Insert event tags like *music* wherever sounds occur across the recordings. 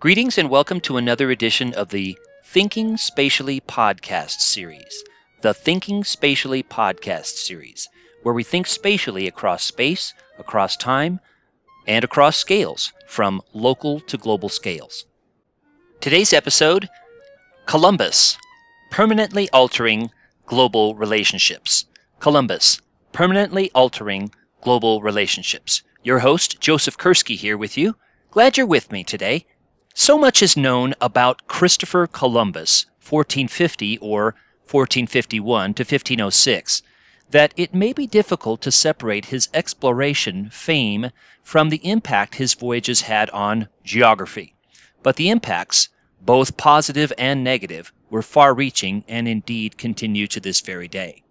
Greetings and welcome to another edition of the Thinking Spatially podcast series. The Thinking Spatially podcast series, where we think spatially across space, across time, and across scales, from local to global scales. Today's episode Columbus, permanently altering global relationships. Columbus, permanently altering global relationships. Your host, Joseph Kerski, here with you. Glad you're with me today. So much is known about Christopher Columbus, 1450 or 1451 to 1506, that it may be difficult to separate his exploration fame from the impact his voyages had on geography. But the impacts, both positive and negative, were far reaching and indeed continue to this very day.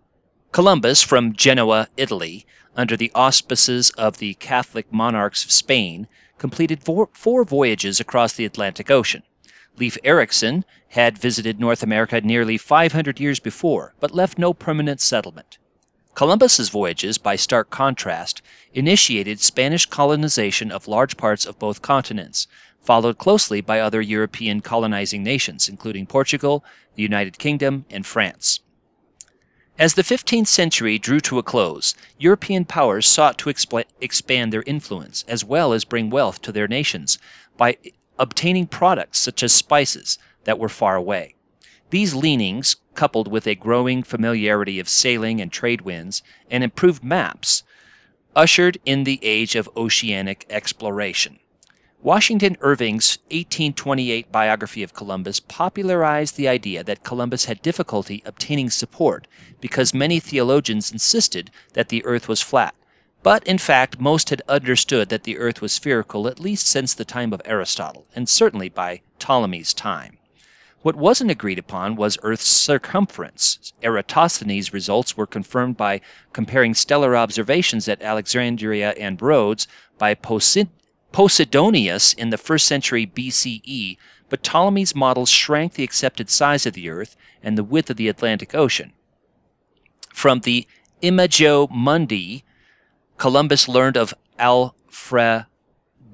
Columbus, from Genoa, Italy, under the auspices of the Catholic monarchs of Spain, completed four, four voyages across the Atlantic Ocean. Leif Erikson had visited North America nearly 500 years before, but left no permanent settlement. Columbus's voyages, by stark contrast, initiated Spanish colonization of large parts of both continents, followed closely by other European colonizing nations, including Portugal, the United Kingdom, and France. As the 15th century drew to a close, European powers sought to expl- expand their influence as well as bring wealth to their nations by obtaining products such as spices that were far away. These leanings, coupled with a growing familiarity of sailing and trade winds and improved maps, ushered in the age of oceanic exploration. Washington Irving's 1828 biography of Columbus popularized the idea that Columbus had difficulty obtaining support because many theologians insisted that the earth was flat. But in fact, most had understood that the earth was spherical at least since the time of Aristotle, and certainly by Ptolemy's time. What wasn't agreed upon was Earth's circumference. Eratosthenes' results were confirmed by comparing stellar observations at Alexandria and Rhodes by Posid- Posidonius in the first century BCE, but Ptolemy's models shrank the accepted size of the Earth and the width of the Atlantic Ocean. From the Imago Mundi, Columbus learned of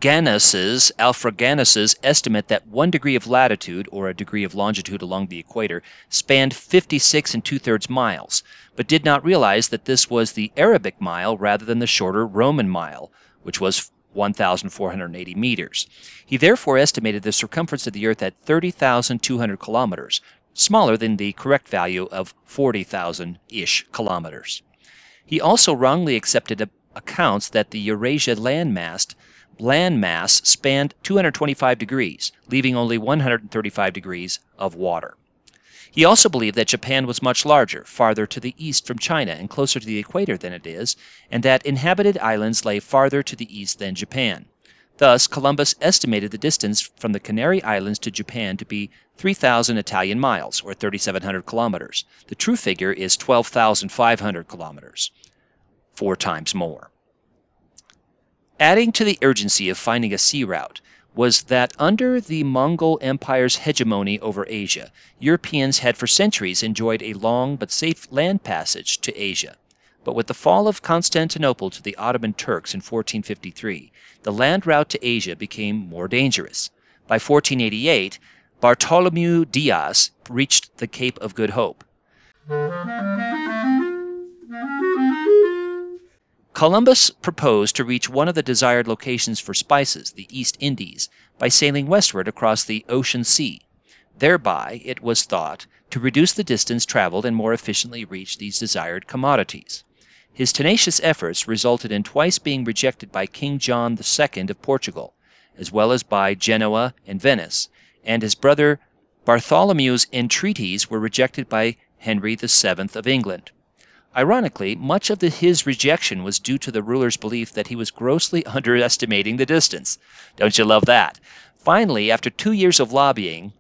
Alfraganus's, Alfraganus's estimate that one degree of latitude, or a degree of longitude along the equator, spanned 56 and two thirds miles, but did not realize that this was the Arabic mile rather than the shorter Roman mile, which was 1,480 meters. He therefore estimated the circumference of the Earth at 30,200 kilometers, smaller than the correct value of 40,000 ish kilometers. He also wrongly accepted accounts that the Eurasia landmass landmass spanned 225 degrees, leaving only 135 degrees of water. He also believed that Japan was much larger, farther to the east from China and closer to the equator than it is, and that inhabited islands lay farther to the east than Japan. Thus, Columbus estimated the distance from the Canary Islands to Japan to be 3,000 Italian miles, or 3,700 kilometers. The true figure is 12,500 kilometers, four times more. Adding to the urgency of finding a sea route, was that under the Mongol Empire's hegemony over Asia, Europeans had for centuries enjoyed a long but safe land passage to Asia. But with the fall of Constantinople to the Ottoman Turks in 1453, the land route to Asia became more dangerous. By 1488, Bartholomew Diaz reached the Cape of Good Hope. Columbus proposed to reach one of the desired locations for spices, the East Indies, by sailing westward across the ocean sea, thereby, it was thought, to reduce the distance traveled and more efficiently reach these desired commodities. His tenacious efforts resulted in twice being rejected by King John II of Portugal, as well as by Genoa and Venice, and his brother Bartholomew's entreaties were rejected by Henry VII of England. Ironically, much of the, his rejection was due to the ruler's belief that he was grossly *laughs* underestimating the distance. Don't you love that? Finally, after two years of lobbying,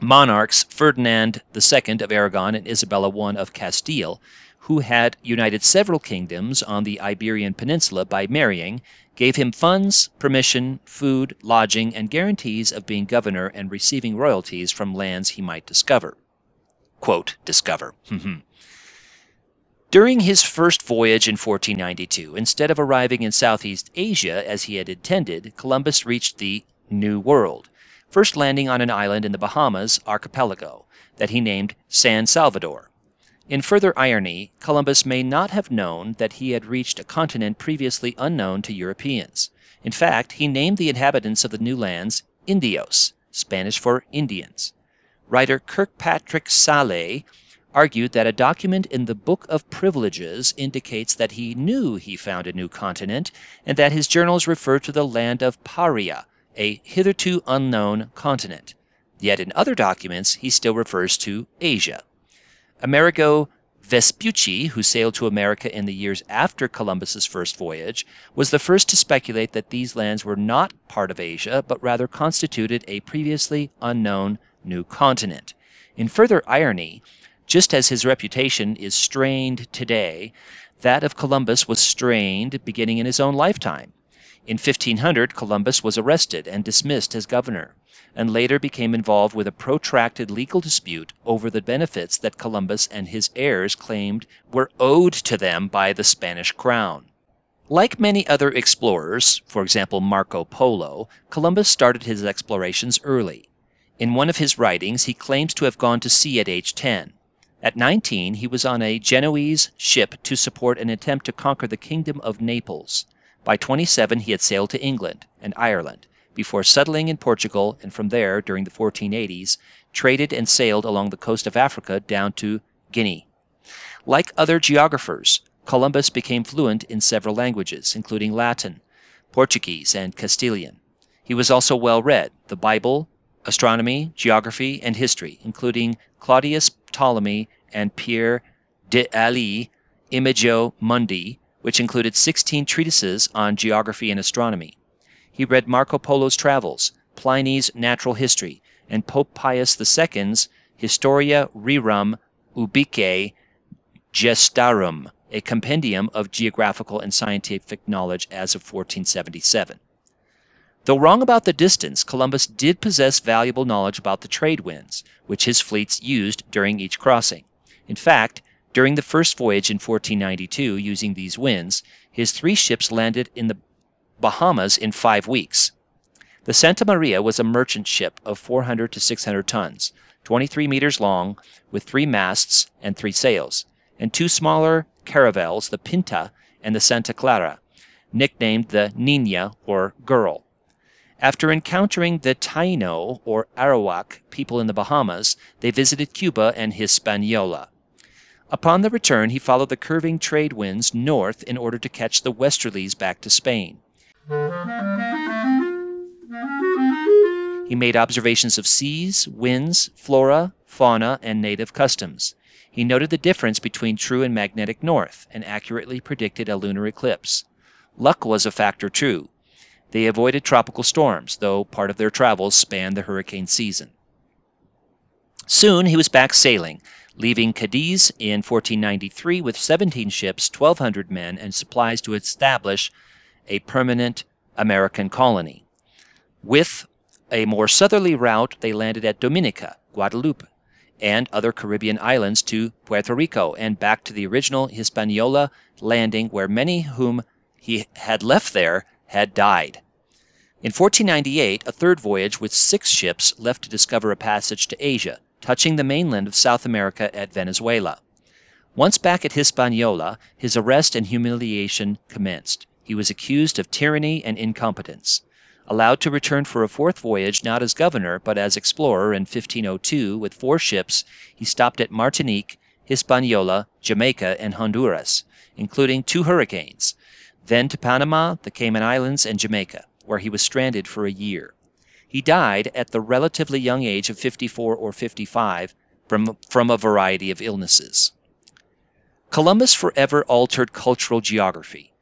monarchs Ferdinand II of Aragon and Isabella I of Castile, who had united several kingdoms on the Iberian Peninsula by marrying, gave him funds, permission, food, lodging, and guarantees of being governor and receiving royalties from lands he might discover. quote, discover. *laughs* Hmm, hmm. During his first voyage in 1492, instead of arriving in Southeast Asia as he had intended, Columbus reached the New World, first landing on an island in the Bahamas archipelago that he named San Salvador. In further irony, Columbus may not have known that he had reached a continent previously unknown to Europeans. In fact, he named the inhabitants of the new lands Indios, Spanish for Indians. Writer Kirkpatrick Sallé argued that a document in the Book of Privileges indicates that he knew he found a new continent, and that his journals refer to the land of Paria, a hitherto unknown continent. Yet in other documents he still refers to Asia. Amerigo Vespucci, who sailed to America in the years after Columbus's first voyage, was the first to speculate that these lands were not part of Asia, but rather constituted a previously unknown new continent. In further irony, just as his reputation is strained today, that of Columbus was strained beginning in his own lifetime. In 1500, Columbus was arrested and dismissed as governor and later became involved with a protracted legal dispute over the benefits that Columbus and his heirs claimed were owed to them by the Spanish crown. Like many other explorers, for example Marco Polo, Columbus started his explorations early. In one of his writings he claims to have gone to sea at age 10. At 19 he was on a Genoese ship to support an attempt to conquer the kingdom of Naples. By 27 he had sailed to England and Ireland before settling in Portugal and from there, during the 1480s, traded and sailed along the coast of Africa down to Guinea. Like other geographers, Columbus became fluent in several languages, including Latin, Portuguese, and Castilian. He was also well read the Bible, astronomy, geography, and history, including Claudius Ptolemy and Pierre d'Ailly Imago Mundi, which included 16 treatises on geography and astronomy. He read Marco Polo's Travels, Pliny's Natural History, and Pope Pius II's Historia Rerum Ubique Gestarum, a compendium of geographical and scientific knowledge as of 1477. Though wrong about the distance, Columbus did possess valuable knowledge about the trade winds, which his fleets used during each crossing. In fact, during the first voyage in 1492, using these winds, his three ships landed in the Bahamas in five weeks. The Santa Maria was a merchant ship of 400 to 600 tons, 23 meters long, with three masts and three sails, and two smaller caravels, the Pinta and the Santa Clara, nicknamed the Nina or Girl. After encountering the Taino or Arawak people in the Bahamas, they visited Cuba and Hispaniola. Upon the return he followed the curving trade winds north in order to catch the westerlies back to Spain. He made observations of seas, winds, flora, fauna, and native customs. He noted the difference between true and magnetic north, and accurately predicted a lunar eclipse. Luck was a factor too. They avoided tropical storms, though part of their travels spanned the hurricane season. Soon he was back sailing, leaving Cadiz in 1493 with 17 ships, 1,200 men, and supplies to establish a permanent American colony. With a more southerly route, they landed at Dominica, Guadeloupe, and other Caribbean islands to Puerto Rico and back to the original Hispaniola landing where many whom he had left there had died. In 1498, a third voyage with six ships left to discover a passage to Asia, touching the mainland of South America at Venezuela. Once back at Hispaniola, his arrest and humiliation commenced. He was accused of tyranny and incompetence. Allowed to return for a fourth voyage not as governor but as explorer in 1502 with four ships, he stopped at Martinique, Hispaniola, Jamaica, and Honduras, including two hurricanes, then to Panama, the Cayman Islands, and Jamaica, where he was stranded for a year. He died at the relatively young age of 54 or 55 from, from a variety of illnesses. Columbus forever altered cultural geography.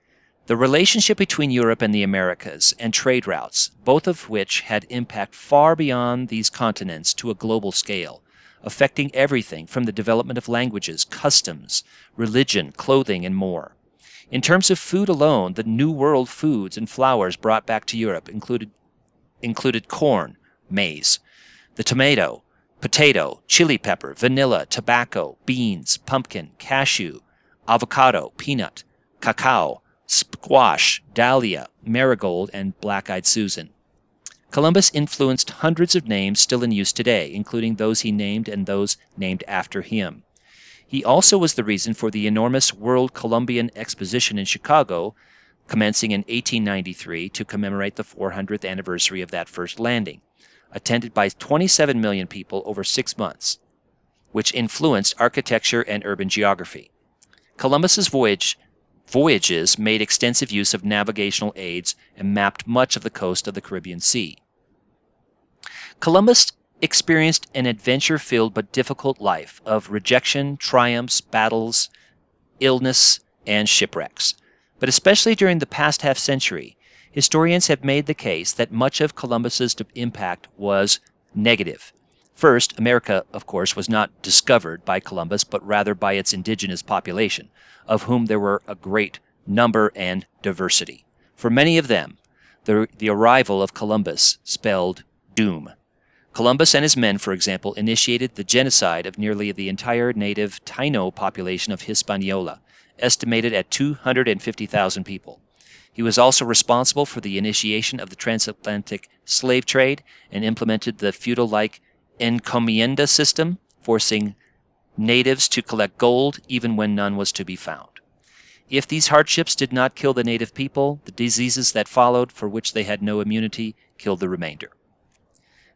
The relationship between Europe and the Americas, and trade routes, both of which had impact far beyond these continents to a global scale, affecting everything from the development of languages, customs, religion, clothing, and more. In terms of food alone, the New World foods and flowers brought back to Europe included, included corn, maize, the tomato, potato, chili pepper, vanilla, tobacco, beans, pumpkin, cashew, avocado, peanut, cacao, squash, dahlia, marigold, and black eyed Susan. Columbus influenced hundreds of names still in use today, including those he named and those named after him. He also was the reason for the enormous World Columbian Exposition in Chicago, commencing in 1893 to commemorate the 400th anniversary of that first landing, attended by 27 million people over six months, which influenced architecture and urban geography. Columbus's voyage voyages made extensive use of navigational aids and mapped much of the coast of the Caribbean Sea. Columbus experienced an adventure filled but difficult life of rejection, triumphs, battles, illness, and shipwrecks. But especially during the past half century, historians have made the case that much of Columbus's impact was negative. First, America, of course, was not discovered by Columbus, but rather by its indigenous population, of whom there were a great number and diversity. For many of them, the, the arrival of Columbus spelled doom. Columbus and his men, for example, initiated the genocide of nearly the entire native Taino population of Hispaniola, estimated at 250,000 people. He was also responsible for the initiation of the transatlantic slave trade and implemented the feudal like encomienda system, forcing natives to collect gold even when none was to be found. If these hardships did not kill the native people, the diseases that followed, for which they had no immunity, killed the remainder.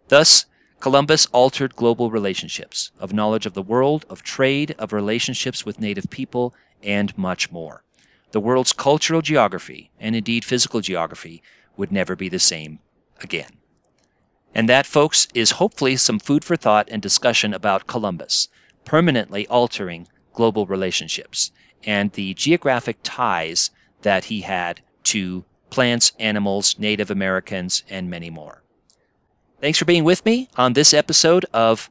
Thus, Columbus altered global relationships, of knowledge of the world, of trade, of relationships with native people, and much more. The world's cultural geography, and indeed physical geography, would never be the same again. And that, folks, is hopefully some food for thought and discussion about Columbus, permanently altering global relationships and the geographic ties that he had to plants, animals, Native Americans, and many more. Thanks for being with me on this episode of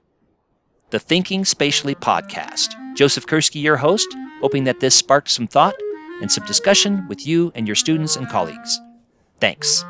the Thinking Spatially podcast. Joseph Kerski, your host, hoping that this sparked some thought and some discussion with you and your students and colleagues. Thanks.